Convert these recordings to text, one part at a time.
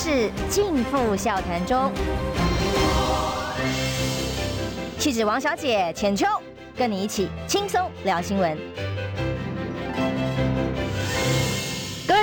是尽付笑谈中。气质王小姐浅秋，跟你一起轻松聊新闻。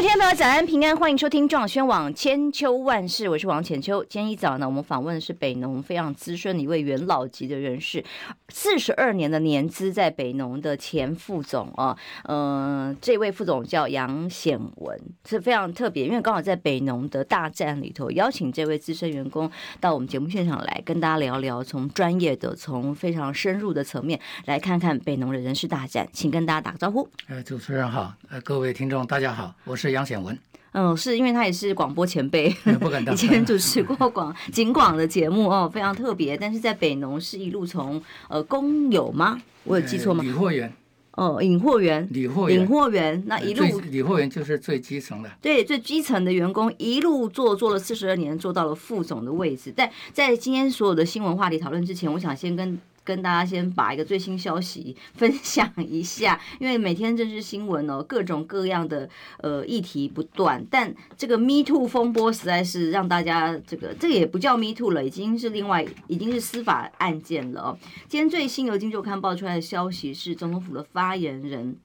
今天朋友，早安平安，欢迎收听中广宣网千秋万世，我是王浅秋。今天一早呢，我们访问的是北农非常资深的一位元老级的人士，四十二年的年资在北农的前副总啊，嗯、呃，这位副总叫杨显文，是非常特别，因为刚好在北农的大战里头，邀请这位资深员工到我们节目现场来跟大家聊聊，从专业的、从非常深入的层面来看看北农的人事大战，请跟大家打个招呼。呃，主持人好，呃，各位听众大家好，我是杨显文。嗯，是因为他也是广播前辈，不敢当，以前主持过广 景广的节目哦，非常特别。但是在北农是一路从呃工友吗？我有记错吗？理货员哦，引货员，理货员，引货员，那一路理货员就是最基层的，对，最基层的员工一路做做了四十二年，做到了副总的位置。但在今天所有的新闻话题讨论之前，我想先跟。跟大家先把一个最新消息 分享一下，因为每天政治新闻哦，各种各样的呃议题不断，但这个 Me Too 风波实在是让大家这个这个也不叫 Me Too 了，已经是另外已经是司法案件了哦。今天最新由《金周刊》爆出来的消息是，总统府的发言人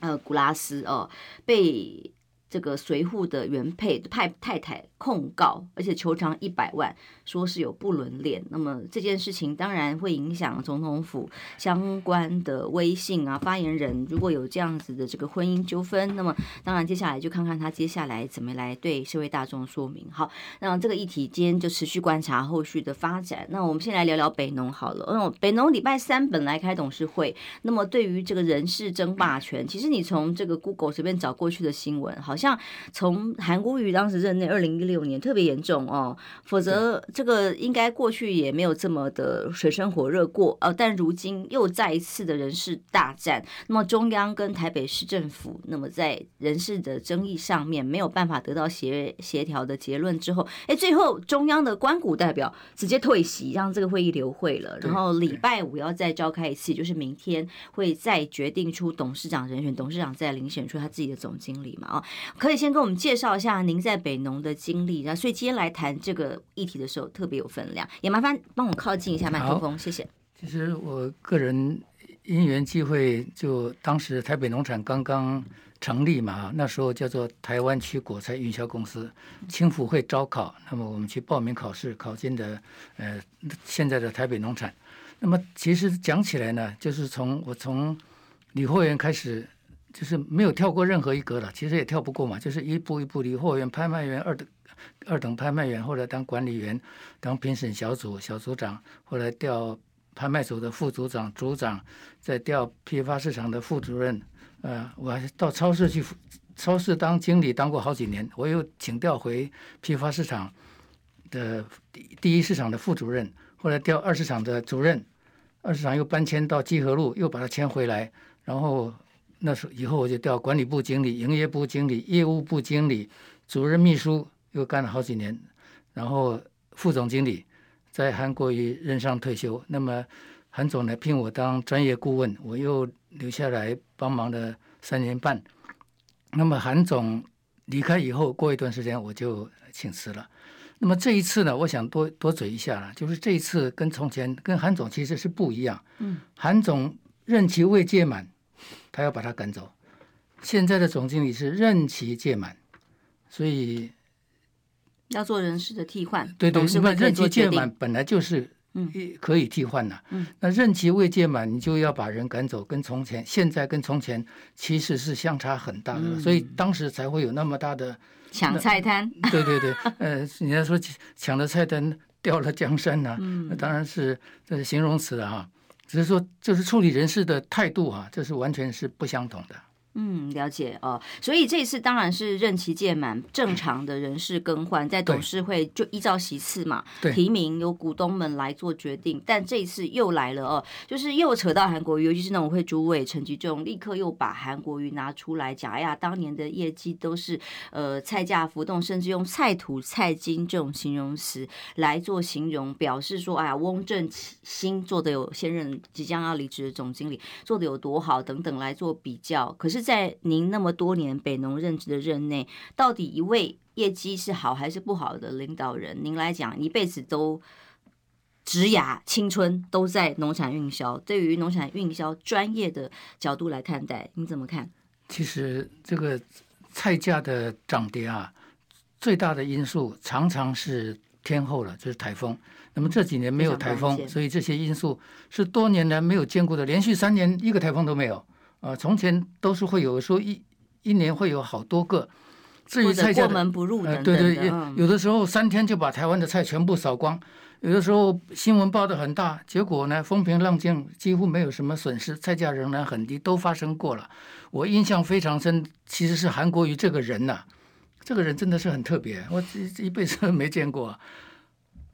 呃古拉斯哦被这个随扈的原配太太太控告，而且求偿一百万。说是有不伦恋，那么这件事情当然会影响总统府相关的威信啊。发言人如果有这样子的这个婚姻纠纷，那么当然接下来就看看他接下来怎么来对社会大众说明。好，那这个议题今天就持续观察后续的发展。那我们先来聊聊北农好了。嗯，北农礼拜三本来开董事会，那么对于这个人事争霸权，其实你从这个 Google 随便找过去的新闻，好像从韩国瑜当时任内二零一六年特别严重哦，否则。这个应该过去也没有这么的水深火热过，呃，但如今又再一次的人事大战。那么中央跟台北市政府，那么在人事的争议上面没有办法得到协协调的结论之后，哎，最后中央的官股代表直接退席，让这个会议流会了。然后礼拜五要再召开一次，就是明天会再决定出董事长人选，董事长再遴选出他自己的总经理嘛？啊，可以先跟我们介绍一下您在北农的经历。然后，所以今天来谈这个议题的时候。特别有分量，也麻烦帮我靠近一下麦克风，谢谢。其实我个人因缘际会，就当时台北农产刚刚成立嘛，那时候叫做台湾区果菜运销公司，青辅会招考，那么我们去报名考试，考进的呃现在的台北农产。那么其实讲起来呢，就是从我从理货员开始，就是没有跳过任何一格了，其实也跳不过嘛，就是一步一步理货员、拍卖员二等。二等拍卖员，后来当管理员，当评审小组小组长，后来调拍卖组的副组长、组长，再调批发市场的副主任。呃，我还到超市去，超市当经理当过好几年。我又请调回批发市场的第一市场的副主任，后来调二市场的主任，二市场又搬迁到基河路，又把他迁回来。然后那时候以后我就调管理部经理、营业部经理、业务部经理、主任秘书。又干了好几年，然后副总经理在韩国瑜任上退休，那么韩总呢聘我当专业顾问，我又留下来帮忙了三年半。那么韩总离开以后，过一段时间我就请辞了。那么这一次呢，我想多多嘴一下了，就是这一次跟从前跟韩总其实是不一样。嗯，韩总任期未届满，他要把他赶走。现在的总经理是任期届满，所以。要做人事的替换，对对，什么任期届满本来就是嗯。可以替换的，嗯，那任期未届满，你就要把人赶走，跟从前现在跟从前其实是相差很大的，嗯、所以当时才会有那么大的抢菜摊，对对对，呃，人家说抢了菜摊掉了江山呐、啊，嗯，那当然是这是形容词了哈，只是说就是处理人事的态度啊，这是完全是不相同的。嗯，了解哦。所以这次当然是任期届满，正常的人事更换，在董事会就依照席次嘛，提名由股东们来做决定。但这一次又来了哦，就是又扯到韩国瑜，尤其是那种会主委陈吉仲，立刻又把韩国瑜拿出来讲，哎呀，当年的业绩都是呃菜价浮动，甚至用菜土菜金这种形容词来做形容，表示说，哎呀，翁正新做的有现任即将要离职的总经理做的有多好等等来做比较。可是。在您那么多年北农任职的任内，到底一位业绩是好还是不好的领导人，您来讲一辈子都职涯青春都在农产运销。对于农产运销专业的角度来看待，你怎么看？其实这个菜价的涨跌啊，最大的因素常常是天候了，就是台风。那么这几年没有台风，所以这些因素是多年来没有见过的，连续三年一个台风都没有。啊、呃，从前都是会有说一一年会有好多个。至于菜价过门不入等等对对，有的时候三天就把台湾的菜全部扫光，有的时候新闻报的很大，结果呢风平浪静，几乎没有什么损失，菜价仍然很低，都发生过了。我印象非常深，其实是韩国瑜这个人呐、啊，这个人真的是很特别，我这一辈子都 没见过。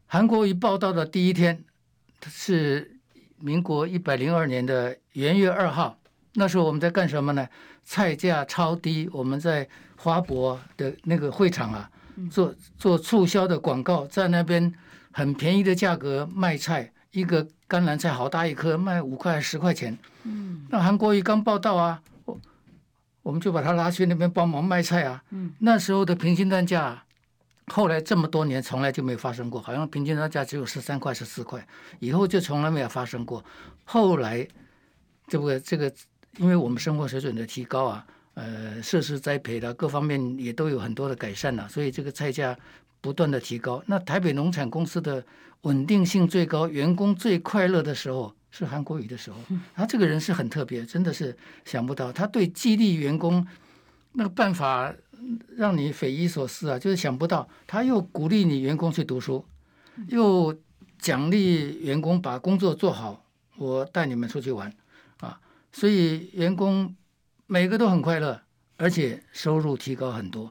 韩国瑜报道的第一天是民国一百零二年的元月二号，那时候我们在干什么呢？菜价超低，我们在华博的那个会场啊，做做促销的广告，在那边很便宜的价格卖菜，一个甘蓝菜好大一颗，卖五块十块钱。嗯，那韩国瑜刚报道啊，我我们就把他拉去那边帮忙卖菜啊。嗯，那时候的平均单价。后来这么多年从来就没发生过，好像平均单价只有十三块、十四块，以后就从来没有发生过。后来，这个这个，因为我们生活水准的提高啊，呃，设施栽培的各方面也都有很多的改善了，所以这个菜价不断的提高。那台北农产公司的稳定性最高，员工最快乐的时候是韩国瑜的时候。他这个人是很特别，真的是想不到，他对激励员工那个办法。让你匪夷所思啊！就是想不到，他又鼓励你员工去读书，又奖励员工把工作做好。我带你们出去玩啊，所以员工每个都很快乐，而且收入提高很多。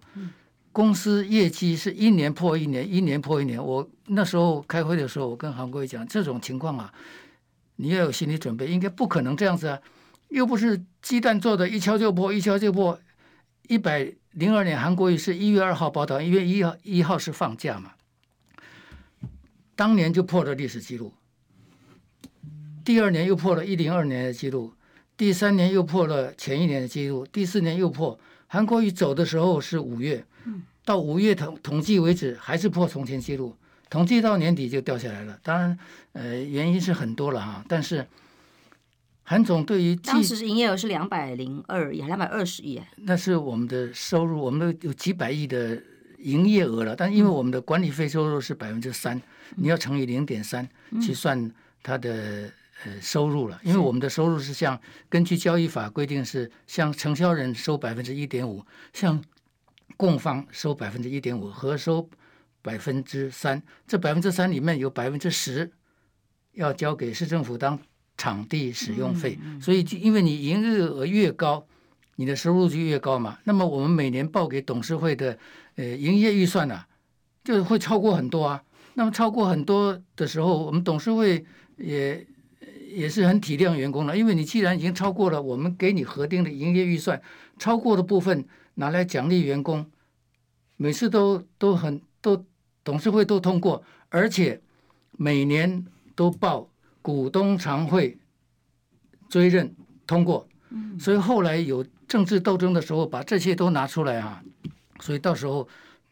公司业绩是一年破一年，一年破一年。我那时候开会的时候，我跟韩国瑜讲，这种情况啊，你要有心理准备，应该不可能这样子啊，又不是鸡蛋做的，一敲就破，一敲就破，一百。零二年，韩国瑜是一月二号报道，一月一号一号是放假嘛？当年就破了历史记录，第二年又破了一零二年的记录，第三年又破了前一年的记录，第四年又破。韩国瑜走的时候是五月，到五月统统计为止还是破从前记录，统计到年底就掉下来了。当然，呃，原因是很多了哈，但是。韩总对于当时营业额是两百零二亿，两百二十亿。那是我们的收入，我们都有几百亿的营业额了。但因为我们的管理费收入是百分之三，你要乘以零点三去算它的呃收入了。因为我们的收入是像根据交易法规定是，向承销人收百分之一点五，像供方收百分之一点五，合收百分之三。这百分之三里面有百分之十要交给市政府当。场地使用费，所以因为你营业额越高，你的收入就越高嘛。那么我们每年报给董事会的呃营业预算呢、啊，就会超过很多啊。那么超过很多的时候，我们董事会也也是很体谅员工的，因为你既然已经超过了我们给你核定的营业预算，超过的部分拿来奖励员工，每次都都很都董事会都通过，而且每年都报。股东常会追认通过，所以后来有政治斗争的时候，把这些都拿出来啊。所以到时候，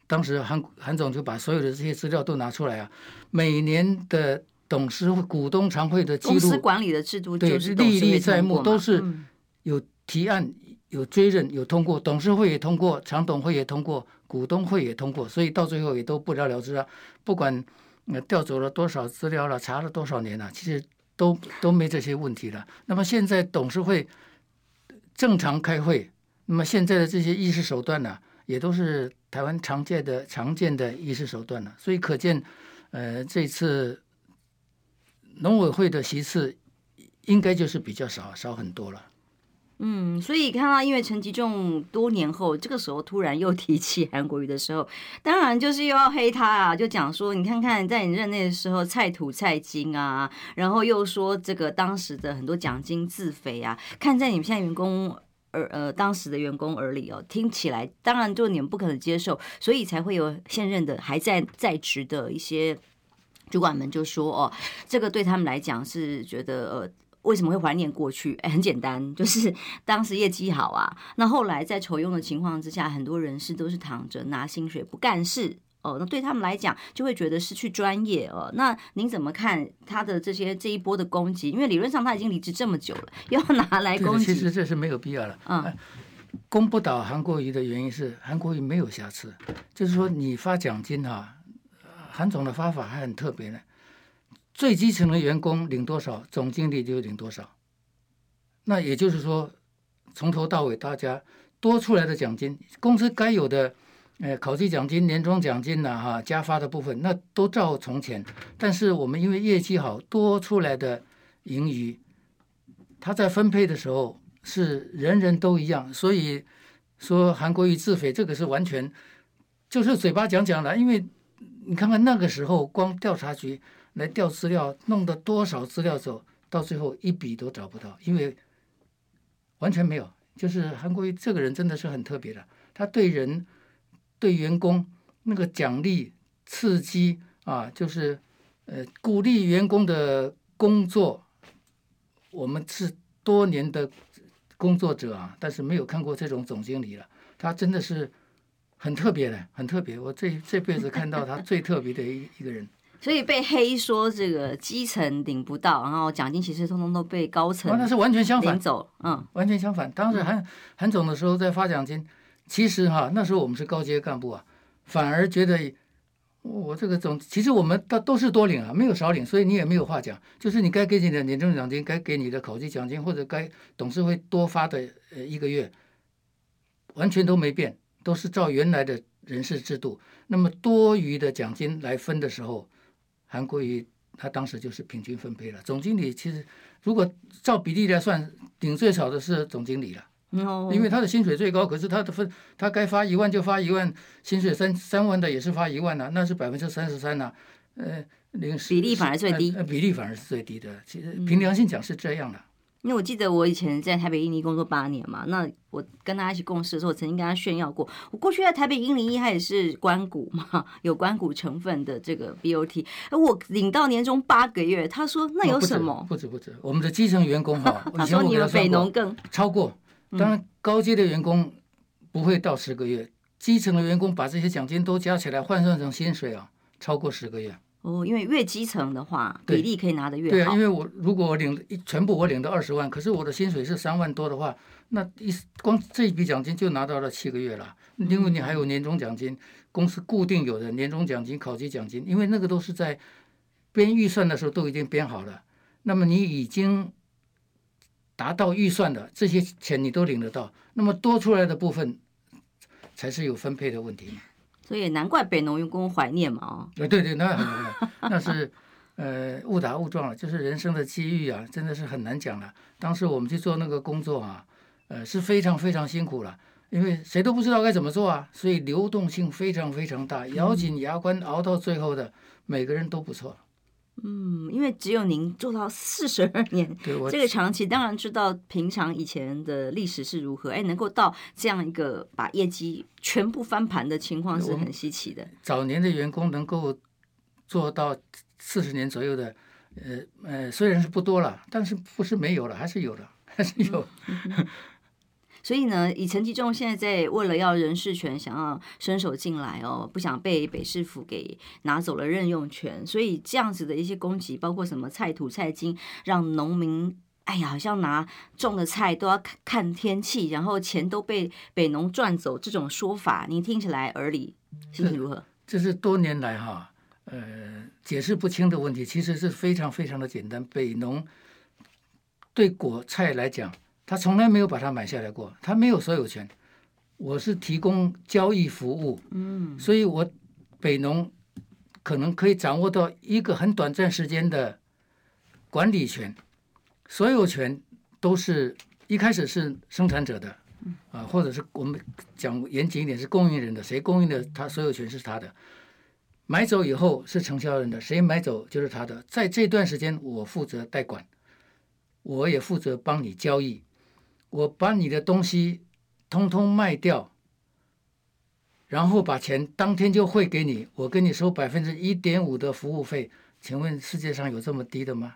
当时韩韩总就把所有的这些资料都拿出来啊。每年的董事会、股东常会的记录，公司管理的制度就是历历在目，都是有提案、有追认、有通过，董事会也通过，常董会也通过，股东会也通过，所以到最后也都不了了之啊。不管。那调走了多少资料了？查了多少年了？其实都都没这些问题了。那么现在董事会正常开会，那么现在的这些议事手段呢，也都是台湾常见的常见的议事手段了。所以可见，呃，这次农委会的席次应该就是比较少，少很多了。嗯，所以看到，因为陈吉仲多年后，这个时候突然又提起韩国瑜的时候，当然就是又要黑他啊，就讲说，你看看在你任内的时候，菜土菜金啊，然后又说这个当时的很多奖金自肥啊，看在你们现在员工耳呃当时的员工耳里哦，听起来当然就你们不可能接受，所以才会有现任的还在在职的一些主管们就说哦，这个对他们来讲是觉得呃。为什么会怀念过去？哎，很简单，就是当时业绩好啊。那后来在酬庸的情况之下，很多人士都是躺着拿薪水不干事哦。那对他们来讲，就会觉得失去专业哦。那您怎么看他的这些这一波的攻击？因为理论上他已经离职这么久了，要拿来攻击，其实这是没有必要了。嗯，攻不倒韩国瑜的原因是韩国瑜没有瑕疵，就是说你发奖金哈，韩总的方法还很特别呢。最基层的员工领多少，总经理就领多少。那也就是说，从头到尾，大家多出来的奖金，公司该有的，呃，考绩奖金、年终奖金呐，哈，加发的部分，那都照从前。但是我们因为业绩好，多出来的盈余，他在分配的时候是人人都一样。所以说韩国瑜自肥，这个是完全就是嘴巴讲讲的。因为你看看那个时候，光调查局。来调资料，弄得多少资料走到最后一笔都找不到，因为完全没有。就是韩国瑜这个人真的是很特别的，他对人、对员工那个奖励、刺激啊，就是呃鼓励员工的工作。我们是多年的工作者啊，但是没有看过这种总经理了。他真的是很特别的，很特别。我这这辈子看到他最特别的一一个人。所以被黑说这个基层领不到，然后奖金其实通通都被高层、哦、那是完全相反走，嗯，完全相反。当时韩韩总的时候在发奖金，其实哈那时候我们是高阶干部啊，反而觉得我这个总其实我们都都是多领啊，没有少领，所以你也没有话讲。就是你该给你的年终奖金，该给你的考绩奖金，或者该董事会多发的呃一个月，完全都没变，都是照原来的人事制度。那么多余的奖金来分的时候。韩国瑜他当时就是平均分配了。总经理其实如果照比例来算，领最少的是总经理了，因为他的薪水最高，可是他的分他该发一万就发一万，薪水三三万的也是发一万呐、啊，那是百分之三十三呐，呃，零比例反而最低，呃，比例反而是最低的。其实凭良心讲是这样的。因为我记得我以前在台北印尼工作八年嘛，那我跟他一起共事的时候，我曾经跟他炫耀过，我过去在台北一零一，他也是关谷嘛，有关谷成分的这个 BOT，而我领到年终八个月，他说那有什么？不止不止，我们的基层员工哈，他说你们北农更超过，当然高阶的员工不会到十个月，基层的员工把这些奖金都加起来换算成薪水啊，超过十个月。哦，因为越基层的话，比例可以拿得越好。对啊，因为我如果我领一全部我领到二十万，可是我的薪水是三万多的话，那一光这一笔奖金就拿到了七个月了。因为你还有年终奖金，公司固定有的年终奖金、考级奖金，因为那个都是在编预算的时候都已经编好了。那么你已经达到预算的这些钱，你都领得到。那么多出来的部分才是有分配的问题。所以难怪北农员工怀念嘛，哦，对对，那那是呃误打误撞了，就是人生的机遇啊，真的是很难讲了。当时我们去做那个工作啊，呃是非常非常辛苦了，因为谁都不知道该怎么做啊，所以流动性非常非常大，咬紧牙关熬到最后的每个人都不错。嗯，因为只有您做到四十二 年，这个长期当然知道平常以前的历史是如何。哎，能够到这样一个把业绩全部翻盘的情况是很稀奇的。早年的员工能够做到四十年左右的，呃呃，虽然是不多了，但是不是没有了，还是有的，还是有。嗯 所以呢，以陈吉仲现在在为了要人事权，想要伸手进来哦，不想被北市府给拿走了任用权，所以这样子的一些攻击，包括什么菜土菜金，让农民哎呀，好像拿种的菜都要看看天气，然后钱都被北农赚走，这种说法，你听起来耳里心情如何？这是多年来哈，呃，解释不清的问题，其实是非常非常的简单。北农对果菜来讲。他从来没有把它买下来过，他没有所有权。我是提供交易服务，嗯，所以我北农可能可以掌握到一个很短暂时间的管理权，所有权都是一开始是生产者的，啊，或者是我们讲严谨一点是供应人的，谁供应的，他所有权是他的。买走以后是承销人的，谁买走就是他的。在这段时间，我负责代管，我也负责帮你交易。我把你的东西通通卖掉，然后把钱当天就汇给你。我跟你收百分之一点五的服务费，请问世界上有这么低的吗？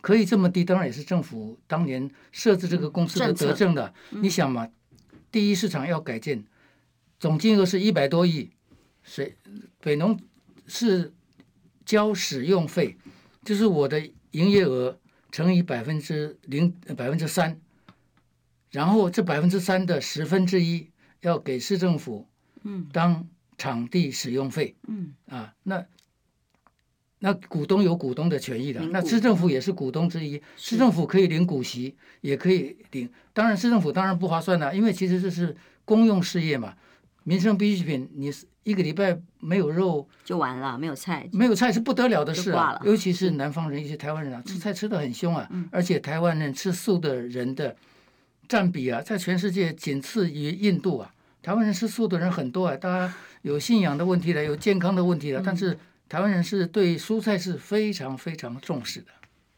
可以这么低，当然也是政府当年设置这个公司的德政的。你想嘛，第一市场要改建，总金额是一百多亿，谁北农是交使用费，就是我的营业额乘以百分之零百分之三，然后这百分之三的十分之一要给市政府，嗯，当场地使用费，嗯啊，那。那股东有股东的权益的，那市政府也是股东之一，市政府可以领股息，也可以领。当然，市政府当然不划算了，因为其实这是公用事业嘛，民生必需品，你一个礼拜没有肉就完了，没有菜，没有菜是不得了的事啊。尤其是南方人，一些台湾人啊，吃菜吃的很凶啊，而且台湾人吃素的人的占比啊，在全世界仅次于印度啊。台湾人吃素的人很多啊，大家有信仰的问题的，有健康的问题的，但是。台湾人是对蔬菜是非常非常重视的。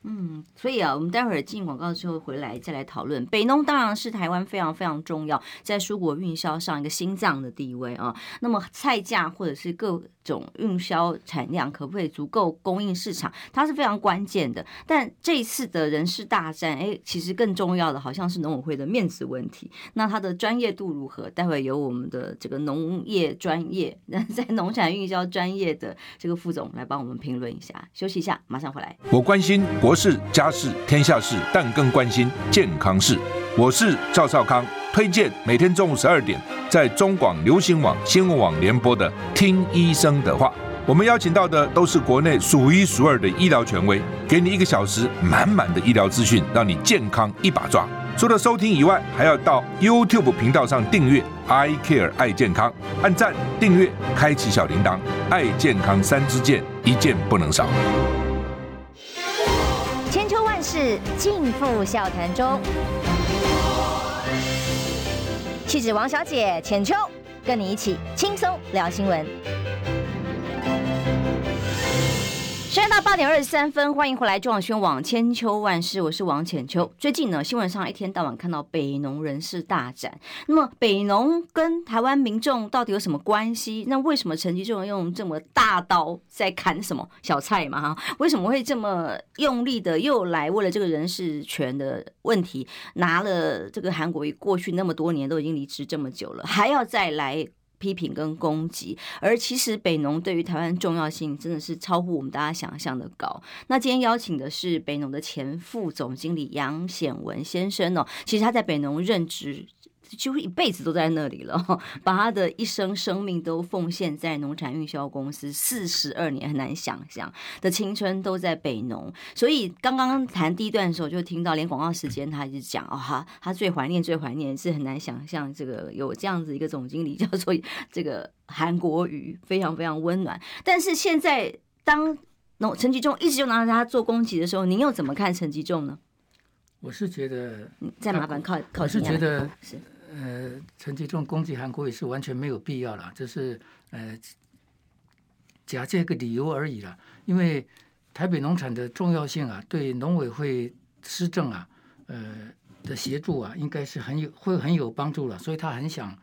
嗯，所以啊，我们待会儿进广告之后回来再来讨论。北农当然是台湾非常非常重要，在蔬果运销上一个心脏的地位啊。那么菜价或者是各种运销产量可不可以足够供应市场，它是非常关键的。但这一次的人事大战，哎，其实更重要的好像是农委会的面子问题。那它的专业度如何？待会由我们的这个农业专业，那在农产运销专业的这个副总来帮我们评论一下。休息一下，马上回来。我关心国事、家事、天下事，但更关心健康事。我是赵少康，推荐每天中午十二点在中广流行网、新闻网联播的《听医生的话》。我们邀请到的都是国内数一数二的医疗权威，给你一个小时满满的医疗资讯，让你健康一把抓。除了收听以外，还要到 YouTube 频道上订阅 “I Care 爱健康”，按赞、订阅、开启小铃铛，爱健康三支箭，一件不能少。是尽付笑谈中，气质王小姐浅秋，跟你一起轻松聊新闻。时间到八点二十三分，欢迎回来中广宣网千秋万世，我是王浅秋。最近呢，新闻上一天到晚看到北农人事大展。那么北农跟台湾民众到底有什么关系？那为什么陈吉仲用这么大刀在砍什么小菜嘛？哈，为什么会这么用力的又来为了这个人事权的问题，拿了这个韩国瑜过去那么多年都已经离职这么久了，还要再来？批评跟攻击，而其实北农对于台湾重要性真的是超乎我们大家想象的高。那今天邀请的是北农的前副总经理杨显文先生哦，其实他在北农任职。几乎一辈子都在那里了，把他的一生生命都奉献在农产运销公司四十二年，很难想象的青春都在北农。所以刚刚谈第一段的时候，就听到连广告时间他一直讲哦哈，他最怀念最怀念是很难想象这个有这样子一个总经理叫做这个韩国瑜，非常非常温暖。但是现在当农陈吉仲一直就拿着他做攻击的时候，您又怎么看陈吉仲呢？我是觉得，再麻烦靠靠。我是觉得是。呃，陈吉仲攻击韩国也是完全没有必要了，这是呃假借个理由而已了。因为台北农产的重要性啊，对农委会施政啊，呃的协助啊，应该是很有会很有帮助了。所以他很想，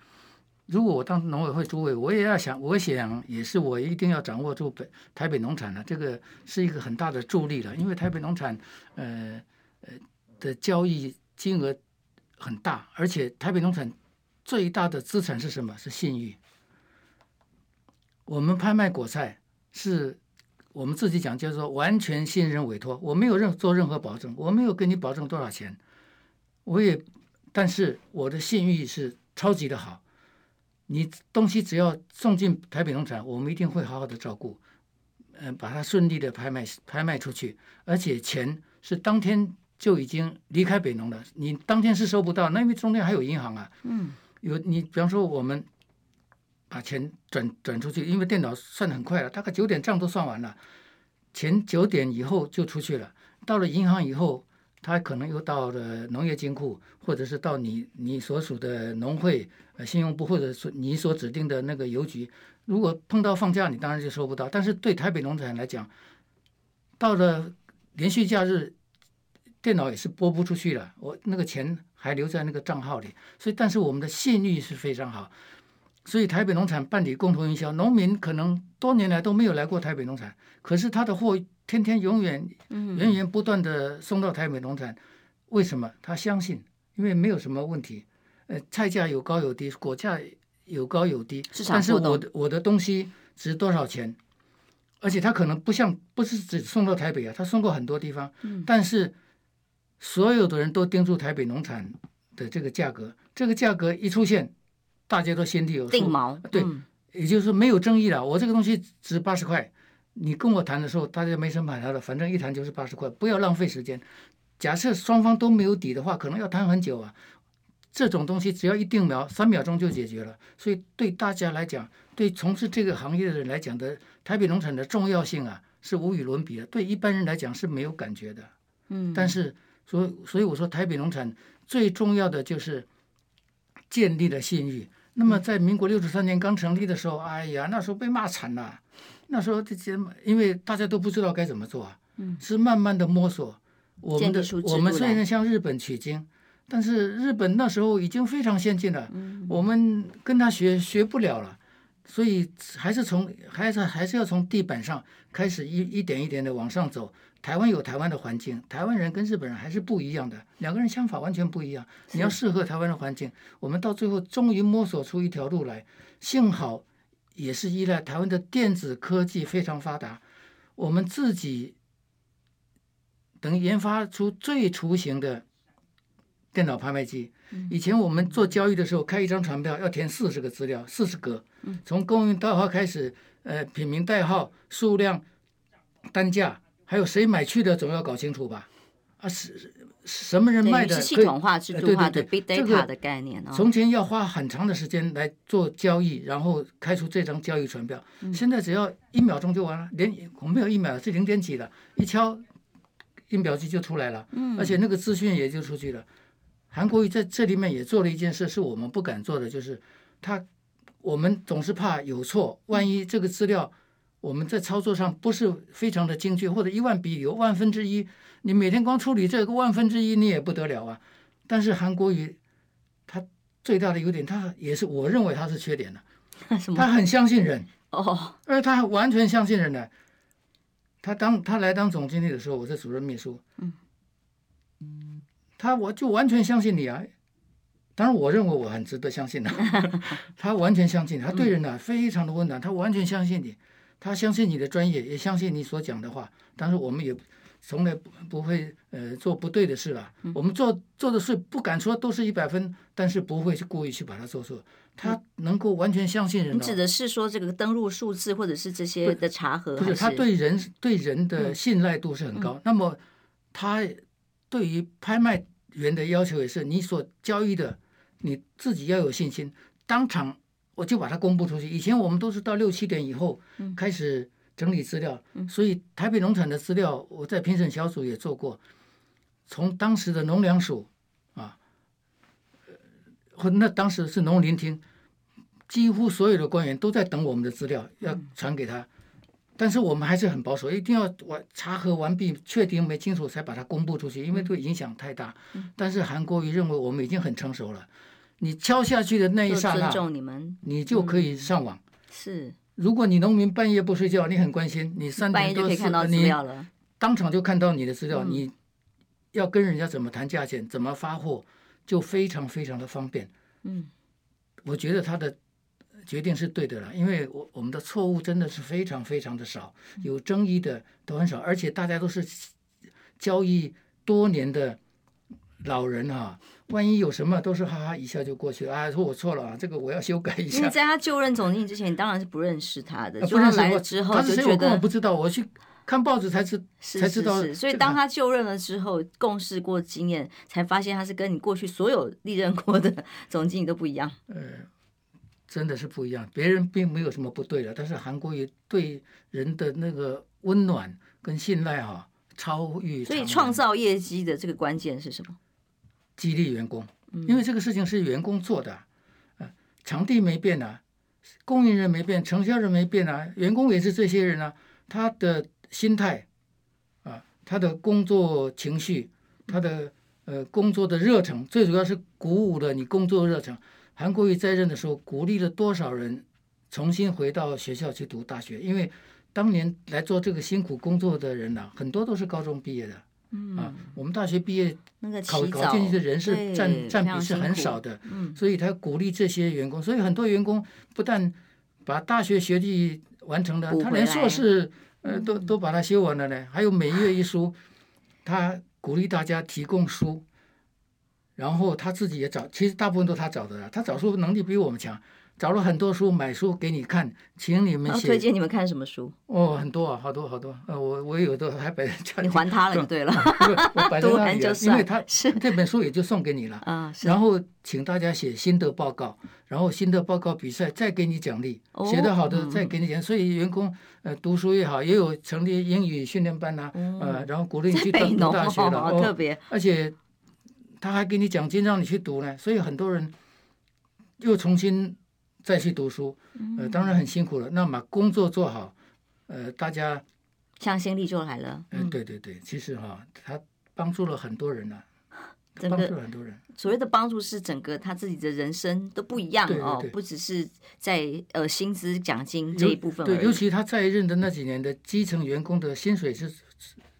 如果我当农委会主委，我也要想，我想也是我一定要掌握住北台北农产的这个是一个很大的助力了。因为台北农产呃呃的交易金额。很大，而且台北农产最大的资产是什么？是信誉。我们拍卖果菜是我们自己讲，叫做完全信任委托，我没有任做任何保证，我没有跟你保证多少钱，我也，但是我的信誉是超级的好。你东西只要送进台北农产，我们一定会好好的照顾，嗯，把它顺利的拍卖拍卖出去，而且钱是当天。就已经离开北农了，你当天是收不到，那因为中间还有银行啊。嗯，有你，比方说我们把钱转转出去，因为电脑算的很快了，大概九点账都算完了，钱九点以后就出去了。到了银行以后，他可能又到了农业金库，或者是到你你所属的农会、呃信用部，或者是你所指定的那个邮局。如果碰到放假，你当然就收不到。但是对台北农产来讲，到了连续假日。电脑也是拨不出去了，我那个钱还留在那个账号里，所以但是我们的信誉是非常好，所以台北农产办理共同营销，农民可能多年来都没有来过台北农产，可是他的货天天永远源源不断的送到台北农产，为什么？他相信，因为没有什么问题。呃，菜价有高有低，果价有高有低，但是我的我的东西值多少钱？而且他可能不像不是只送到台北啊，他送过很多地方，但是所有的人都盯住台北农产的这个价格，这个价格一出现，大家都心里有数。定锚，对，也就是说没有争议了。我这个东西值八十块，你跟我谈的时候，大家没什么买它的，反正一谈就是八十块，不要浪费时间。假设双方都没有底的话，可能要谈很久啊。这种东西只要一定秒，三秒钟就解决了。所以对大家来讲，对从事这个行业的人来讲的台北农产的重要性啊，是无与伦比的。对一般人来讲是没有感觉的。嗯，但是所以所以我说台北农产最重要的就是建立了信誉。那么在民国六十三年刚成立的时候，哎呀，那时候被骂惨了。那时候这些因为大家都不知道该怎么做啊，是慢慢的摸索。我们的我们虽然向日本取经。但是日本那时候已经非常先进了，我们跟他学学不了了，所以还是从还是还是要从地板上开始一一点一点的往上走。台湾有台湾的环境，台湾人跟日本人还是不一样的，两个人想法完全不一样。你要适合台湾的环境，我们到最后终于摸索出一条路来。幸好也是依赖台湾的电子科技非常发达，我们自己等研发出最雏形的。电脑拍卖机，以前我们做交易的时候，开一张传票要填四十个资料，四十格，从供应代号开始，呃，品名代号、数量、单价，还有谁买去的，总要搞清楚吧？啊，是什么人卖的？是系统化、制度化的 big data 的概念。从前要花很长的时间来做交易，然后开出这张交易传票，现在只要一秒钟就完了，连我没有一秒，是零点几的，一敲，印表机就出来了，而且那个资讯也就出去了。韩国瑜在这里面也做了一件事，是我们不敢做的，就是他，我们总是怕有错，万一这个资料我们在操作上不是非常的精确，或者一万笔有万分之一，你每天光处理这个万分之一，你也不得了啊。但是韩国瑜他最大的优点，他也是我认为他是缺点的，他很相信人 哦，而他完全相信人的。他当他来当总经理的时候，我是主任秘书，嗯。他我就完全相信你啊，当然我认为我很值得相信的。他完全相信，他对人呢、啊、非常的温暖，他完全相信你，他相信你的专业，也相信你所讲的话。但是我们也从来不不会呃做不对的事了。我们做做的事不敢说都是一百分，但是不会去故意去把它做错。他能够完全相信人。你指的是说这个登录数字或者是这些的查核？不是，他对人对人的信赖度是很高。那么他对于拍卖。员的要求也是，你所交易的，你自己要有信心。当场我就把它公布出去。以前我们都是到六七点以后开始整理资料，所以台北农产的资料我在评审小组也做过。从当时的农粮署啊，或那当时是农林厅，几乎所有的官员都在等我们的资料要传给他。但是我们还是很保守，一定要完查核完毕，确定没清楚才把它公布出去，因为对影响太大。但是韩国瑜认为我们已经很成熟了，你敲下去的那一刹那，尊重你们，你就可以上网。是，如果你农民半夜不睡觉，你很关心，你三点多四点，你当场就看到你的资料，你要跟人家怎么谈价钱，怎么发货，就非常非常的方便。嗯，我觉得他的。决定是对的了，因为我我们的错误真的是非常非常的少，有争议的都很少，而且大家都是交易多年的老人哈，万一有什么都是哈哈一笑就过去了啊，说我错了啊，这个我要修改一下。因为在他就任总经理之前，你当然是不认识他的，就他来了之后就觉得我根本不知道，我去看报纸才知才知道。所以当他就任了之后，共事过经验，才发现他是跟你过去所有历任过的总经理都不一样。呃。真的是不一样，别人并没有什么不对的，但是韩国瑜对人的那个温暖跟信赖啊，超越。所以创造业绩的这个关键是什么？激励员工，因为这个事情是员工做的，呃，场地没变啊，供应人没变，承销人没变啊，员工也是这些人啊，他的心态啊，他的工作情绪，他的呃工作的热忱，最主要是鼓舞了你工作热忱。韩国瑜在任的时候，鼓励了多少人重新回到学校去读大学？因为当年来做这个辛苦工作的人呢、啊，很多都是高中毕业的。嗯啊，我们大学毕业那个考考进去的人是占占比是很少的。嗯，所以他鼓励这些员工，所以很多员工不但把大学学历完成了，他连硕士呃都都把它修完了呢。还有每月一书，他鼓励大家提供书，然后他自己也找，其实大部分都他找的，他找书能力比我们强。找了很多书，买书给你看，请你们写。推荐你们看什么书？哦，很多啊，好多好多。呃，我我有的还摆在家里。你还他了就对了。我 摆在那里，因为他 是这本书也就送给你了。啊，然后请大家写心得报告，然后心得报告比赛再给你奖励，写得好的再给你奖。所以员工呃读书也好，也有成立英语训练班呐，呃，然后鼓励你去读大学了。哦，特别。而且他还给你奖金让你去读呢，所以很多人又重新。再去读书，呃，当然很辛苦了。那把工作做好，呃，大家向心力就来了。嗯、呃，对对对，其实哈、啊，他帮助了很多人呢、啊，帮助了很多人。所谓的帮助是整个他自己的人生都不一样对对对哦，不只是在呃薪资奖金这一部分。对，尤其他在任的那几年的基层员工的薪水是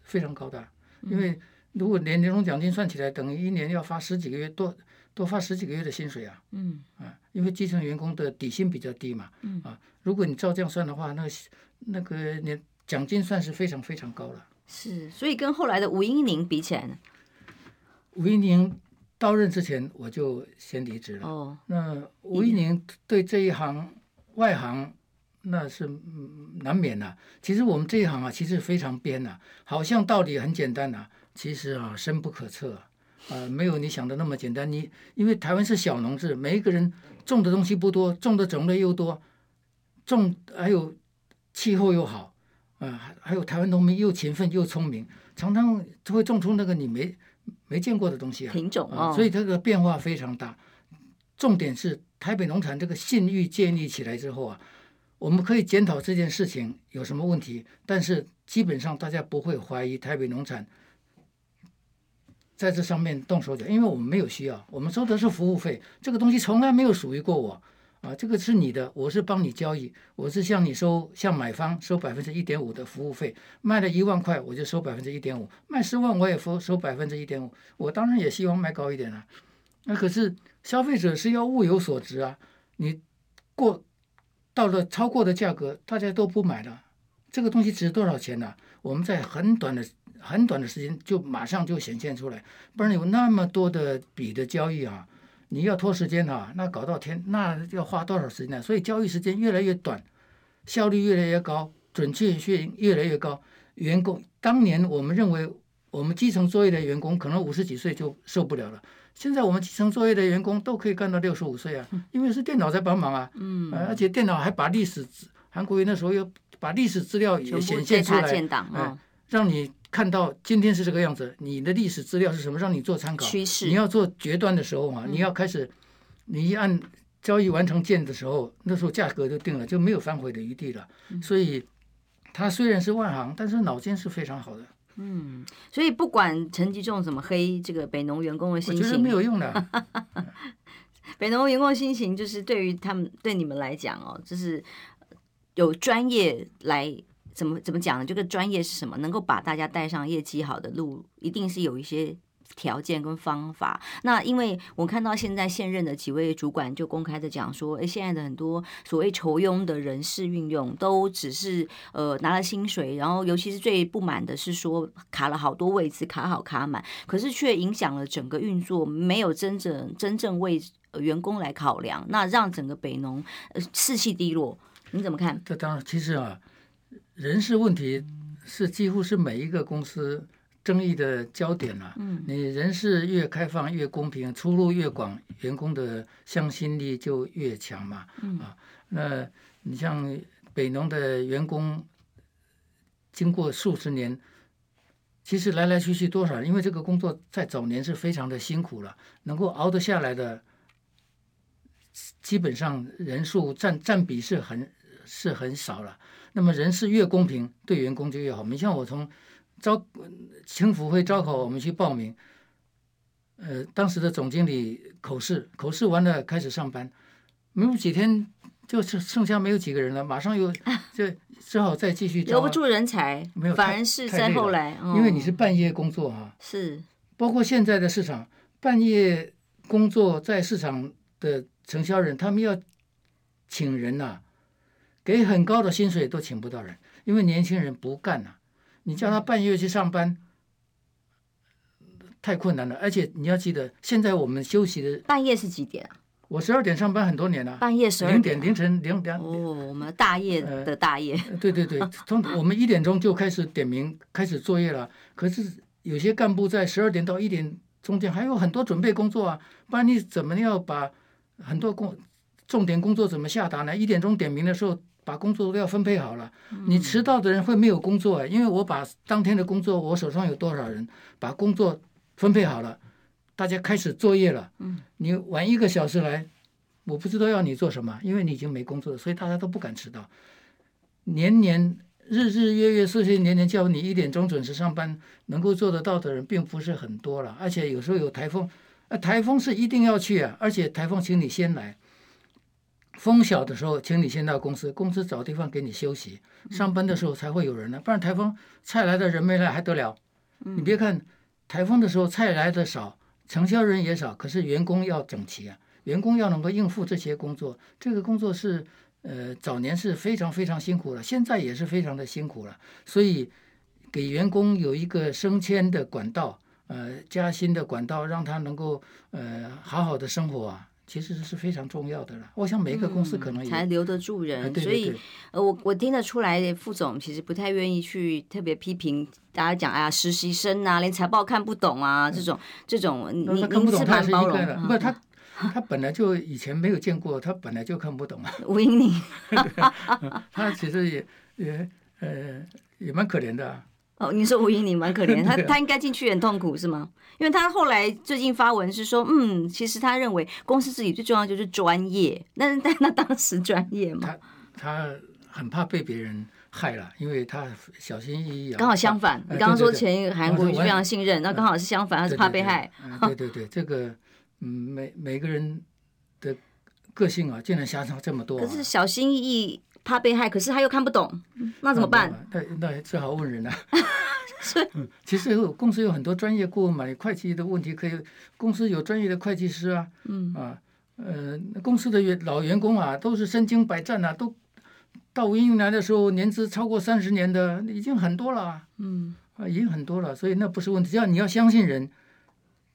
非常高的，因为如果连年终奖金算起来，等于一年要发十几个月多。多发十几个月的薪水啊，嗯啊，因为基层员工的底薪比较低嘛，嗯啊，如果你照这样算的话，那个那个年奖金算是非常非常高了。是，所以跟后来的吴英宁比起来呢？吴英宁到任之前我就先离职了。哦，那吴英宁对这一行外行那是难免的、啊。其实我们这一行啊，其实非常编呐、啊，好像道理很简单呐、啊，其实啊深不可测、啊。啊、呃，没有你想的那么简单。你因为台湾是小农制，每一个人种的东西不多，种的种类又多，种还有气候又好，啊、呃，还有台湾农民又勤奋又聪明，常常就会种出那个你没没见过的东西啊，品种啊、呃，所以这个变化非常大。重点是台北农产这个信誉建立起来之后啊，我们可以检讨这件事情有什么问题，但是基本上大家不会怀疑台北农产。在这上面动手脚，因为我们没有需要，我们收的是服务费，这个东西从来没有属于过我，啊，这个是你的，我是帮你交易，我是向你收，向买方收百分之一点五的服务费，卖了一万块我就收百分之一点五，卖十万我也收收百分之一点五，我当然也希望卖高一点啊，那可是消费者是要物有所值啊，你过到了超过的价格，大家都不买了，这个东西值多少钱呢？我们在很短的。很短的时间就马上就显现出来，不然有那么多的笔的交易啊，你要拖时间啊，那搞到天，那要花多少时间呢？所以交易时间越来越短，效率越来越高，准确性越来越高。员工当年我们认为我们基层作业的员工可能五十几岁就受不了了，现在我们基层作业的员工都可以干到六十五岁啊，因为是电脑在帮忙啊，嗯，而且电脑还把历史，韩国瑜那时候又把历史资料也显现出来，嗯，让你。看到今天是这个样子，你的历史资料是什么？让你做参考。趋势。你要做决断的时候嘛，你要开始，你一按交易完成键的时候，那时候价格就定了，就没有反悔的余地了。所以，他虽然是外行，但是脑筋是非常好的。嗯，所以不管陈吉仲怎么黑这个北农员工的心情，我觉得没有用的。北农员工的心情就是对于他们对你们来讲哦，就是有专业来。怎么怎么讲呢？这个专业是什么？能够把大家带上业绩好的路，一定是有一些条件跟方法。那因为我看到现在现任的几位主管就公开的讲说，诶，现在的很多所谓求庸的人事运用，都只是呃拿了薪水，然后尤其是最不满的是说卡了好多位置，卡好卡满，可是却影响了整个运作，没有真正真正为员工来考量，那让整个北农呃士气低落。你怎么看？这当然，其实啊。人事问题是几乎是每一个公司争议的焦点了。嗯，你人事越开放越公平，出路越广，员工的向心力就越强嘛。嗯啊，那你像北农的员工，经过数十年，其实来来去去多少人？因为这个工作在早年是非常的辛苦了，能够熬得下来的，基本上人数占占比是很是很少了。那么人事越公平，对员工就越好。你像我从招青辅会招考，我们去报名，呃，当时的总经理口试，口试完了开始上班，没有几天就是剩下没有几个人了，马上又 就只好再继续招，留不住人才，没有，反而是在后来，因为你是半夜工作啊，是，包括现在的市场，半夜工作在市场的承销人，他们要请人呐、啊，给很高的薪水都请不到人，因为年轻人不干呐、啊，你叫他半夜去上班。太困难了，而且你要记得，现在我们休息的半夜是几点啊？我十二点上班很多年了。半夜十二点，凌晨零点。哦，我们大夜的大夜。呃、对 对对，从我们一点钟就开始点名，开始作业了。可是有些干部在十二点到一点中间还有很多准备工作啊，不然你怎么要把很多工重点工作怎么下达呢？一点钟点名的时候，把工作都要分配好了。你迟到的人会没有工作啊，因为我把当天的工作，我手上有多少人，把工作。分配好了，大家开始作业了。嗯，你晚一个小时来，我不知道要你做什么，因为你已经没工作了，所以大家都不敢迟到。年年日日月月岁岁年年叫你一点钟准时上班，能够做得到的人并不是很多了。而且有时候有台风，啊，台风是一定要去啊，而且台风请你先来。风小的时候，请你先到公司，公司找地方给你休息。上班的时候才会有人呢，不然台风菜来的人没来还得了？你别看。台风的时候菜来的少，承销人也少，可是员工要整齐啊，员工要能够应付这些工作，这个工作是呃早年是非常非常辛苦了，现在也是非常的辛苦了，所以给员工有一个升迁的管道，呃加薪的管道，让他能够呃好好的生活啊。其实是非常重要的了。我想每一个公司可能才留得住人，啊、对对对，所以呃，我我听得出来，副总其实不太愿意去特别批评大家讲，哎呀，实习生啊，连财报看不懂啊，这种这种，你您是蛮包容的。不是他，他本来就以前没有见过，他本来就看不懂啊。吴英宁，他其实也也呃也蛮可怜的、啊。哦，你说吴英宁蛮可怜，他他应该进去很痛苦是吗？因为他后来最近发文是说，嗯，其实他认为公司自己最重要就是专业。那但他当时专业嘛？他他很怕被别人害了，因为他小心翼翼啊。刚好相反，你刚刚说前韩国瑜非常信任，那刚好是相反，他是怕被害。对对对，这个嗯，每每个人的个性啊，竟然相差这么多。可是小心翼翼。怕被害，可是他又看不懂，那怎么办？那那只好问人了、啊。是，其实公司有很多专业顾问嘛，你会计的问题可以，公司有专业的会计师啊，嗯啊，呃，公司的员老员工啊，都是身经百战啊，都到吴英宁来的时候，年资超过三十年的已经很多了，嗯啊，已经很多了，所以那不是问题，只要你要相信人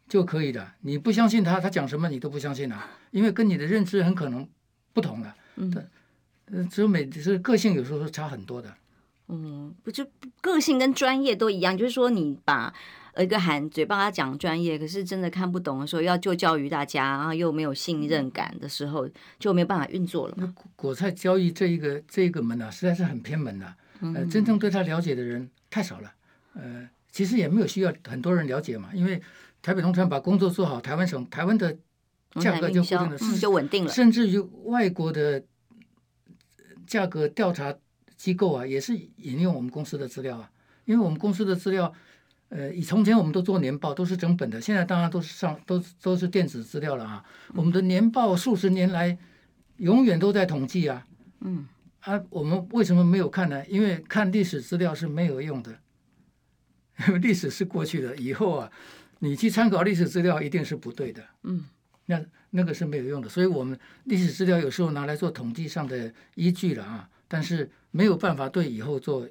就可以的，你不相信他，他讲什么你都不相信啊，因为跟你的认知很可能不同的，嗯。只有每是个性有时候是差很多的，嗯，不就个性跟专业都一样，就是说你把一个喊嘴帮他讲专业，可是真的看不懂的时候，要就教育大家，然后又没有信任感的时候，就没有办法运作了。嘛果菜交易这一个这一个门啊，实在是很偏门的，呃，真正对他了解的人太少了，呃，其实也没有需要很多人了解嘛，因为台北农产把工作做好，台湾省台湾的价格就固定了，嗯，就稳定了，甚至于外国的。价格调查机构啊，也是引用我们公司的资料啊，因为我们公司的资料，呃，以从前我们都做年报，都是整本的，现在当然都是上都都是电子资料了啊。我们的年报数十年来永远都在统计啊，嗯，啊，我们为什么没有看呢？因为看历史资料是没有用的，因 为历史是过去的，以后啊，你去参考历史资料一定是不对的，嗯。那那个是没有用的，所以我们历史资料有时候拿来做统计上的依据了啊，但是没有办法对以后做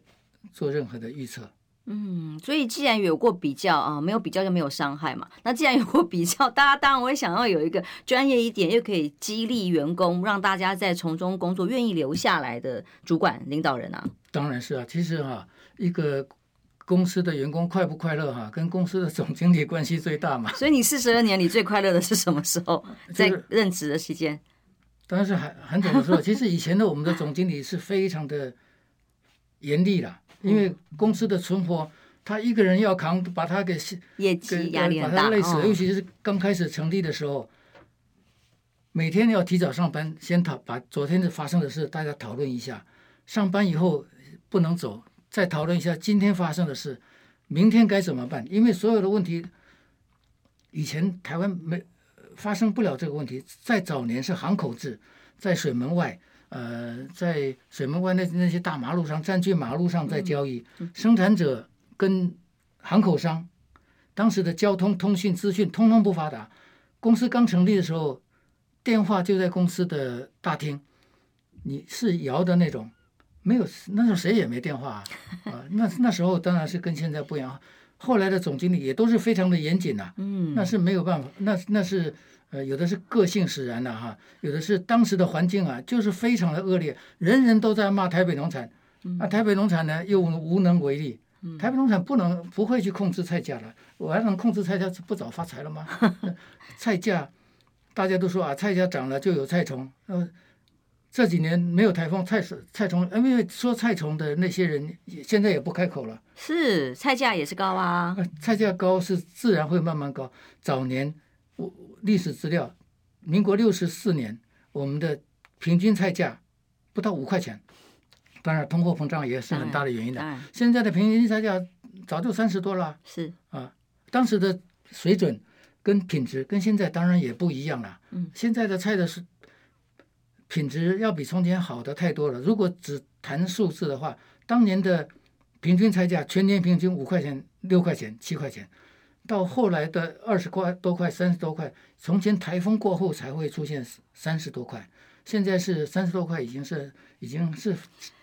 做任何的预测。嗯，所以既然有过比较啊，没有比较就没有伤害嘛。那既然有过比较，大家当然会想要有一个专业一点，又可以激励员工，让大家在从中工作，愿意留下来的主管领导人啊。当然是啊，其实啊，一个。公司的员工快不快乐哈，跟公司的总经理关系最大嘛。所以你四十二年里最快乐的是什么时候？在任职的期间？当然是很很早的时候。其实以前的我们的总经理是非常的严厉啦，因为公司的存活，他一个人要扛，把他给业绩压力很大，把他累死了。尤其是刚开始成立的时候，每天要提早上班，先讨把昨天的发生的事大家讨论一下，上班以后不能走。再讨论一下今天发生的事，明天该怎么办？因为所有的问题，以前台湾没发生不了这个问题。在早年是行口制，在水门外，呃，在水门外那那些大马路上，占据马路上在交易，生产者跟行口商，当时的交通通讯资讯通通不发达，公司刚成立的时候，电话就在公司的大厅，你是摇的那种，没有那时候谁也没电话啊，啊那那时候当然是跟现在不一样，后来的总经理也都是非常的严谨呐，嗯，那是没有办法，那那是。呃，有的是个性使然的哈，有的是当时的环境啊，就是非常的恶劣，人人都在骂台北农产，啊，台北农产呢又无能为力，台北农产不能不会去控制菜价了，我还能控制菜价，不早发财了吗？菜价大家都说啊，菜价涨了就有菜虫，呃，这几年没有台风，菜菜虫，因为说菜虫的那些人现在也不开口了，是菜价也是高啊，菜价高是自然会慢慢高，早年。我历史资料，民国六十四年，我们的平均菜价不到五块钱，当然通货膨胀也是很大的原因的。现在的平均菜价早就三十多了，是啊，当时的水准跟品质跟现在当然也不一样了。嗯，现在的菜的是品质要比从前好的太多了。如果只谈数字的话，当年的平均菜价全年平均五块钱、六块钱、七块钱。到后来的二十块多块、三十多块，从前台风过后才会出现三十多块，现在是三十多块，已经是已经是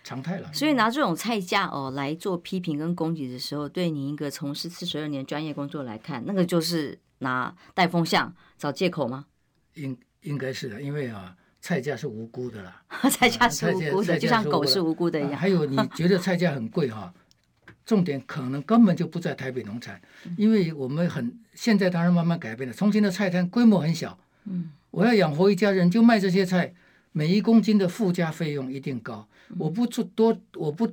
常态了。所以拿这种菜价哦来做批评跟攻击的时候，对你一个从事四十二年专业工作来看，那个就是拿带风向找借口吗？应应该是的，因为啊，菜价是无辜的啦，菜价是无辜的，就像狗是无辜的一样。还有你觉得菜价很贵哈？重点可能根本就不在台北农产，因为我们很现在当然慢慢改变了。重庆的菜摊规模很小，嗯，我要养活一家人就卖这些菜，每一公斤的附加费用一定高。我不出多，我不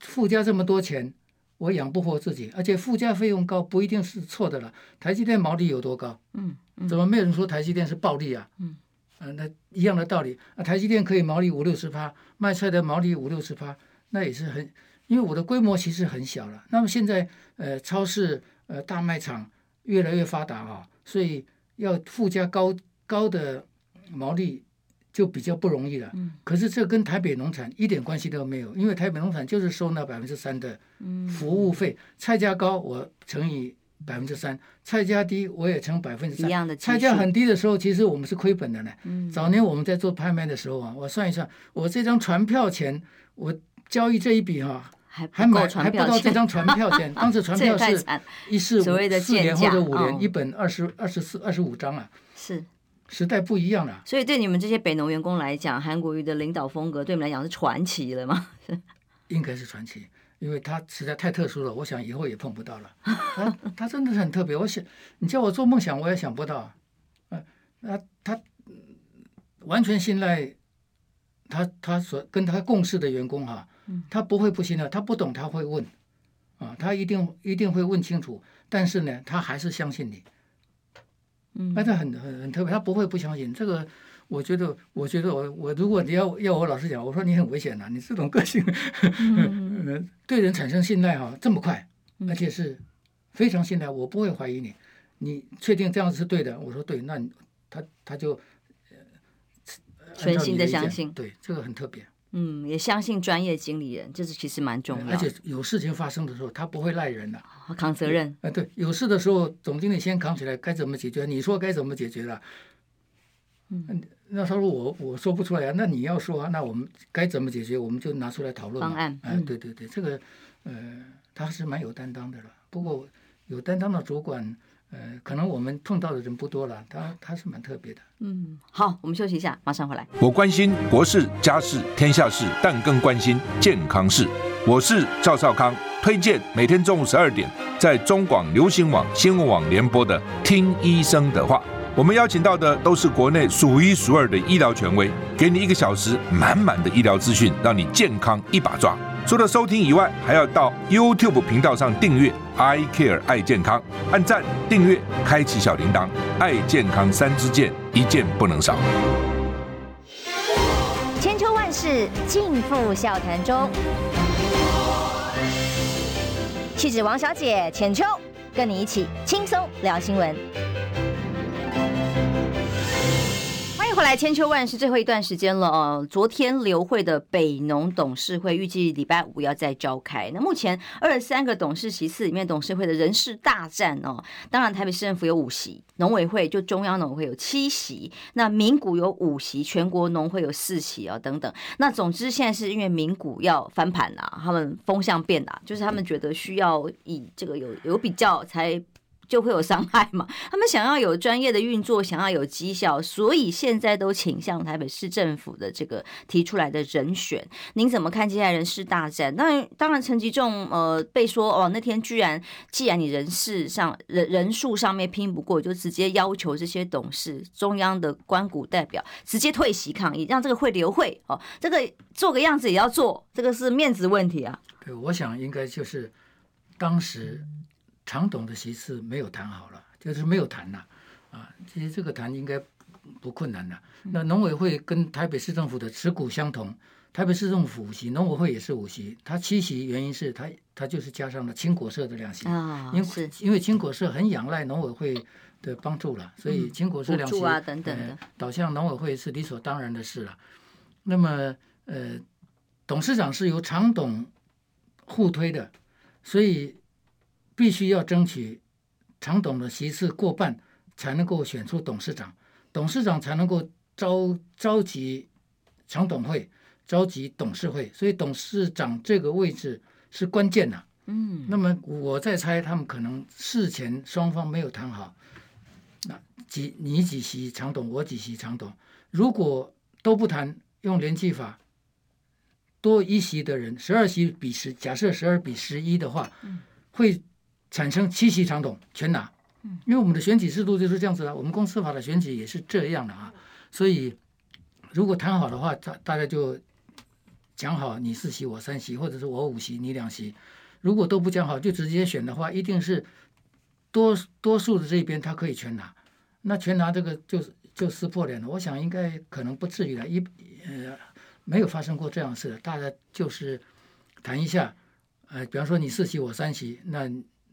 附加这么多钱，我养不活自己。而且附加费用高不一定是错的了。台积电毛利有多高？嗯，怎么没有人说台积电是暴利啊？嗯，啊，那一样的道理啊，台积电可以毛利五六十趴，卖菜的毛利五六十趴，那也是很。因为我的规模其实很小了，那么现在呃超市呃大卖场越来越发达啊，所以要附加高高的毛利就比较不容易了。嗯。可是这跟台北农产一点关系都没有，因为台北农产就是收那百分之三的服务费，菜价高我乘以百分之三，菜价低我也乘百分之三。一样的。菜价很低的时候，其实我们是亏本的呢。嗯。早年我们在做拍卖的时候啊，我算一算，我这张船票钱，我交易这一笔哈、啊。还还买还不到这张船票钱，当时船票是一四五四年或者五年，一本二十二十四二十五张啊，是时代不一样了。所以对你们这些北农员工来讲，韩国瑜的领导风格对你们来讲是传奇了吗？应该是传奇，因为他实在太特殊了，我想以后也碰不到了。他他真的是很特别，我想你叫我做梦想，我也想不到。呃，那他完全信赖他他所跟他共事的员工哈。他不会不信的，他不懂他会问，啊，他一定一定会问清楚。但是呢，他还是相信你，嗯，那他很很很特别，他不会不相信。这个，我觉得，我觉得我我如果你要要我老实讲，我说你很危险呐，你这种个性，嗯，对人产生信赖哈，这么快，而且是非常信赖，我不会怀疑你。你确定这样子是对的？我说对，那他他就全心的相信，对，这个很特别。嗯，也相信专业经理人，这是其实蛮重要的。而且有事情发生的时候，他不会赖人的，扛责任。哎，对，有事的时候，总经理先扛起来，该怎么解决？你说该怎么解决的？嗯，那他说我我说不出来啊，那你要说啊，那我们该怎么解决？我们就拿出来讨论方案。哎，对对对，这个呃，他是蛮有担当的了。不过有担当的主管。呃，可能我们碰到的人不多了，他他是蛮特别的。嗯，好，我们休息一下，马上回来。我关心国事、家事、天下事，但更关心健康事。我是赵少康，推荐每天中午十二点在中广流行网、新闻网联播的《听医生的话》。我们邀请到的都是国内数一数二的医疗权威，给你一个小时满满的医疗资讯，让你健康一把抓。除了收听以外，还要到 YouTube 频道上订阅 “I Care 爱健康”，按赞、订阅、开启小铃铛，爱健康三支箭，一件不能少。千秋万世尽付笑谈中，气质王小姐浅秋，跟你一起轻松聊新闻。回来，千秋万世最后一段时间了哦。昨天刘会的北农董事会预计礼拜五要再召开。那目前二十三个董事席次里面，董事会的人事大战哦。当然，台北市政府有五席，农委会就中央农委会有七席，那民股有五席，全国农会有四席啊、哦，等等。那总之，现在是因为民股要翻盘啊，他们风向变了，就是他们觉得需要以这个有有比较才。就会有伤害嘛？他们想要有专业的运作，想要有绩效，所以现在都倾向台北市政府的这个提出来的人选。您怎么看接下来人事大战？那当然，陈吉仲呃被说哦，那天居然既然你人事上人人数上面拼不过，就直接要求这些董事、中央的官股代表直接退席抗议，让这个会留会哦，这个做个样子也要做，这个是面子问题啊。对，我想应该就是当时。常董的席次没有谈好了，就是没有谈了，啊，其实这个谈应该不困难的。那农委会跟台北市政府的持股相同，台北市政府五席，农委会也是五席，他七席原因是他他就是加上了青果社的两席，因为因为青果社很仰赖农委会的帮助了，所以青果社两席啊等等的导向农委会是理所当然的事了。那么呃，董事长是由常董互推的，所以。必须要争取常董的席次过半，才能够选出董事长，董事长才能够召召集常董会，召集董事会，所以董事长这个位置是关键的。嗯，那么我在猜，他们可能事前双方没有谈好，那几你几席常董，我几席常董，如果都不谈，用联系法，多一席的人，十二席比十，假设十二比十一的话，会。产生七席长董全拿，嗯。因为我们的选举制度就是这样子啊，我们公司法的选举也是这样的啊，所以如果谈好的话，大大家就讲好你四席我三席，或者是我五席你两席，如果都不讲好就直接选的话，一定是多多数的这边他可以全拿，那全拿这个就是就撕破脸了。我想应该可能不至于了，一呃没有发生过这样的事，大家就是谈一下，呃，比方说你四席我三席，那。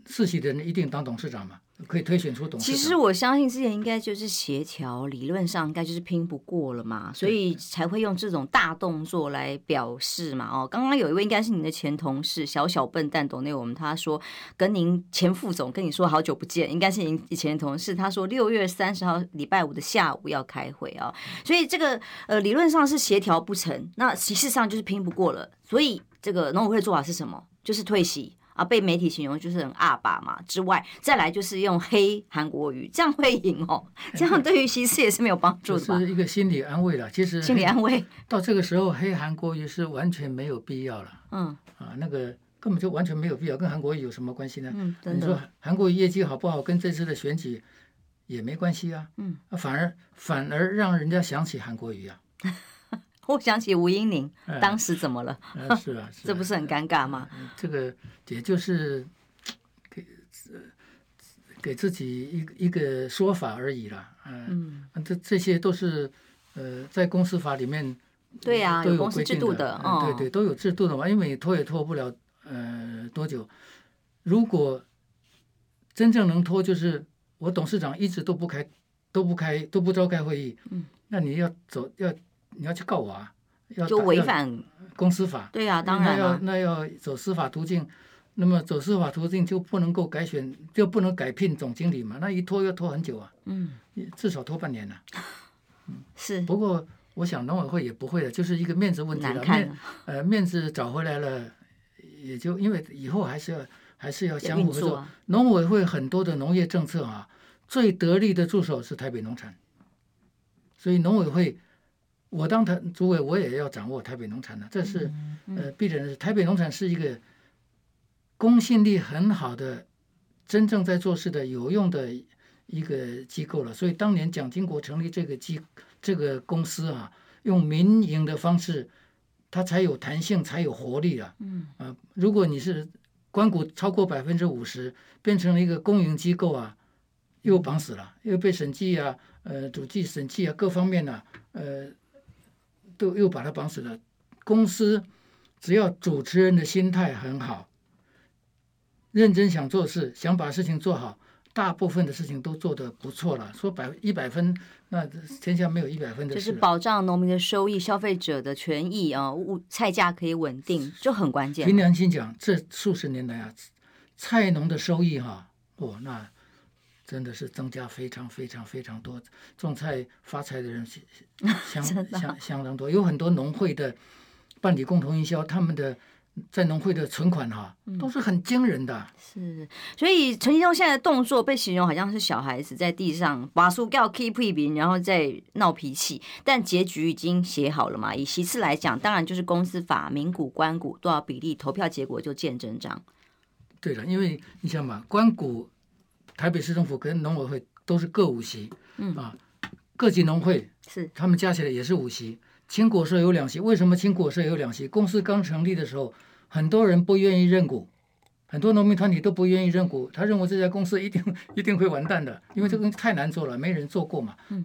四席的人一定当董事长嘛？可以推选出董事长。其实我相信之前应该就是协调，理论上应该就是拼不过了嘛，所以才会用这种大动作来表示嘛。哦，刚刚有一位应该是您的前同事，小小笨蛋董内我们，他说跟您前副总跟你说好久不见，应该是您以前的同事。他说六月三十号礼拜五的下午要开会啊，所以这个呃理论上是协调不成，那实际上就是拼不过了。所以这个农委会的做法是什么？就是退席。啊，被媒体形容就是很阿爸嘛。之外，再来就是用黑韩国语，这样会赢哦。这样对于其实也是没有帮助的。是一个心理安慰了。其实心理安慰到这个时候，黑韩国语是完全没有必要了。嗯啊，那个根本就完全没有必要，跟韩国瑜有什么关系呢？嗯，你说韩国瑜业绩好不好，跟这次的选举也没关系啊。嗯，反而反而让人家想起韩国瑜啊。我想起吴英宁当时怎么了？是啊，是啊，这不是很尴尬吗？这个也就是给给自己一一个说法而已了。嗯，这这些都是呃，在公司法里面对呀，都有公司制度的，对对，都有制度的嘛。因为你拖也拖不了呃多久。如果真正能拖，就是我董事长一直都不开都不开都不召开会议，嗯，那你要走要。你要去告我啊？要就违反公司法？对呀、啊，当然那要那要走司法途径，那么走司法途径就不能够改选，就不能改聘总经理嘛？那一拖要拖很久啊，嗯，至少拖半年呢、啊。嗯，是。不过我想农委会也不会的，就是一个面子问题了。面呃面子找回来了，也就因为以后还是要还是要相互合作。农、啊、委会很多的农业政策啊，最得力的助手是台北农产，所以农委会。我当台主委，我也要掌握台北农产的，这是呃必然的。台北农产是一个公信力很好的、真正在做事的有用的一个机构了。所以当年蒋经国成立这个机这个公司啊，用民营的方式，它才有弹性，才有活力啊。嗯啊，如果你是关股超过百分之五十，变成了一个公营机构啊，又绑死了，又被审计啊、呃主计审计啊各方面呢、啊，呃。都又把他绑死了。公司只要主持人的心态很好，认真想做事，想把事情做好，大部分的事情都做得不错了。说百一百分，那天下没有一百分的事。就是保障农民的收益、消费者的权益啊，物菜价可以稳定，就很关键。凭良心讲，这数十年来啊，菜农的收益哈、啊，哦，那真的是增加非常非常非常多，种菜发财的人 相相 相当多，有很多农会的办理共同营销，他们的。在农会的存款哈，都是很惊人的。是，所以陈吉仲现在的动作被形容好像是小孩子在地上把书掉 keep 一笔，然后再闹脾气。但结局已经写好了嘛？以其次来讲，当然就是公司法、民股、官股多少比例，投票结果就见真章。对了，因为你想嘛，官股台北市政府跟农委会都是各五席，嗯啊，各级农会是他们加起来也是五席。青果社有两席，为什么青果社有两席？公司刚成立的时候，很多人不愿意认股，很多农民团体都不愿意认股，他认为这家公司一定 一定会完蛋的，因为这个东西太难做了，没人做过嘛。嗯，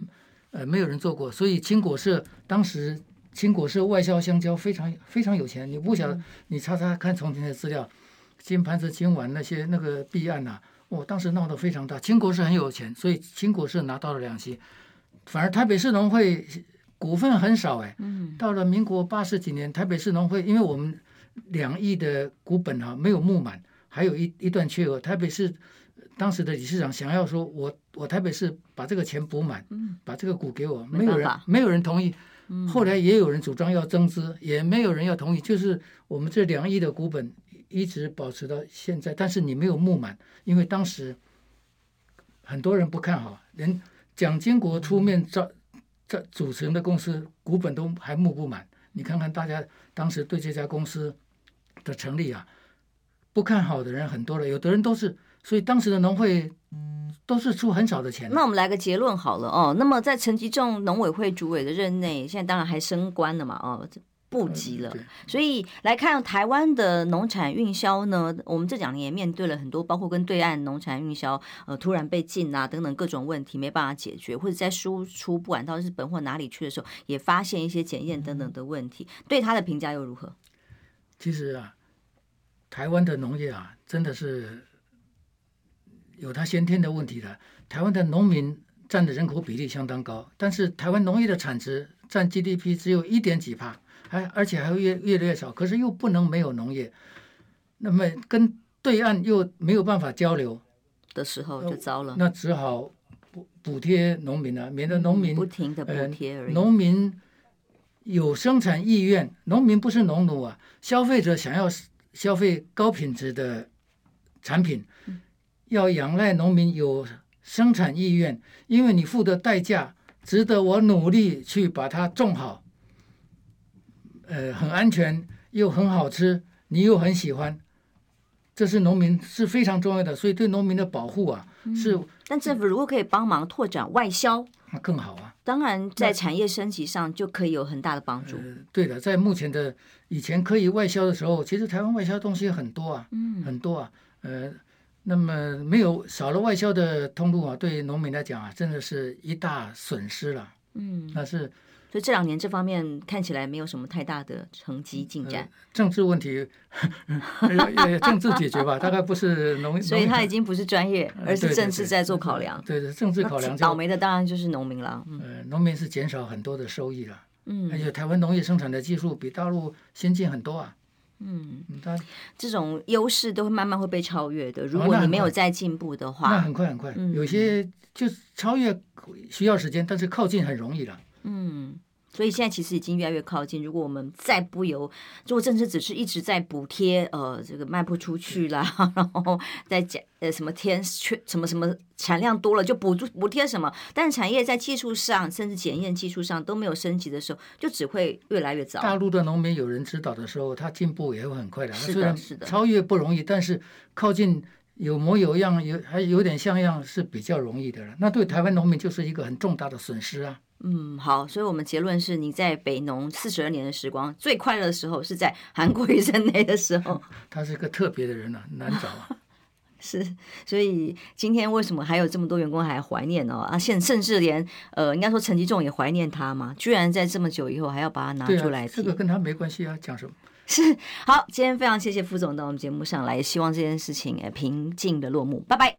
呃，没有人做过，所以青果社当时青果社外销香蕉非常非常有钱。你不晓得，你查查看从前的资料，金盘子、金碗那些那个弊案呐、啊，哦，当时闹得非常大。秦国是很有钱，所以秦国是拿到了两席，反而台北市农会。股份很少哎，到了民国八十几年，台北市农会因为我们两亿的股本哈、啊、没有募满，还有一一段缺额。台北市当时的理事长想要说我，我我台北市把这个钱补满，把这个股给我，没有人没有人同意。后来也有人主张要增资，也没有人要同意。就是我们这两亿的股本一直保持到现在，但是你没有募满，因为当时很多人不看好，连蒋经国出面造造组成的公司股本都还募不满，你看看大家当时对这家公司的成立啊，不看好的人很多了，有的人都是，所以当时的农会都是出很少的钱。那我们来个结论好了哦，那么在陈吉仲农委会主委的任内，现在当然还升官了嘛哦。不及了，所以来看台湾的农产运销呢，我们这两年也面对了很多，包括跟对岸农产运销呃突然被禁啊等等各种问题没办法解决，或者在输出不管到日本或哪里去的时候，也发现一些检验等等的问题，对他的评价又如何？其实啊，台湾的农业啊，真的是有它先天的问题的。台湾的农民占的人口比例相当高，但是台湾农业的产值占 GDP 只有一点几趴。还而且还会越越来越少，可是又不能没有农业，那么跟对岸又没有办法交流的时候就糟了，那只好补补贴农民了，免得农民不停的补贴而已。农民有生产意愿，农民不是农奴啊，消费者想要消费高品质的产品，要仰赖农民有生产意愿，因为你付的代价值得我努力去把它种好。呃，很安全又很好吃，你又很喜欢，这是农民是非常重要的，所以对农民的保护啊，嗯、是。但政府如果可以帮忙拓展外销，那更好啊。当然，在产业升级上就可以有很大的帮助。呃、对的，在目前的以前可以外销的时候，其实台湾外销东西很多啊，嗯，很多啊。呃，那么没有少了外销的通路啊，对农民来讲啊，真的是一大损失了。嗯，那是。所以这两年这方面看起来没有什么太大的成绩进展。呃、政治问题，政治解决吧，大概不是农。所以他已经不是专业，而是政治在做考量。对对，政治考量。倒霉的当然就是农民了。呃，农民是减少很多的收益了。嗯，而且台湾农业生产的技术比大陆先进很多啊。嗯，他这种优势都会慢慢会被超越的。如果你没有再进步的话，那很快很快。嗯、有些就超越需要时间，但是靠近很容易了。嗯。所以现在其实已经越来越靠近。如果我们再不由，如果政治只是一直在补贴，呃，这个卖不出去啦，然后再讲呃什么天缺什么什么产量多了就补助补贴什么，但是产业在技术上甚至检验技术上都没有升级的时候，就只会越来越早。大陆的农民有人指导的时候，他进步也会很快的。是的，是的。超越不容易，但是靠近有模有样，有还有点像样是比较容易的了。那对台湾农民就是一个很重大的损失啊。嗯，好，所以我们结论是，你在北农四十二年的时光，最快乐的时候是在韩国瑜任内的时候。他是一个特别的人啊，难找啊。是，所以今天为什么还有这么多员工还怀念呢？啊，现甚至连呃，应该说陈吉仲也怀念他嘛，居然在这么久以后还要把他拿出来。啊，这个跟他没关系啊，讲什么？是，好，今天非常谢谢副总到我们节目上来，希望这件事情诶平静的落幕，拜拜。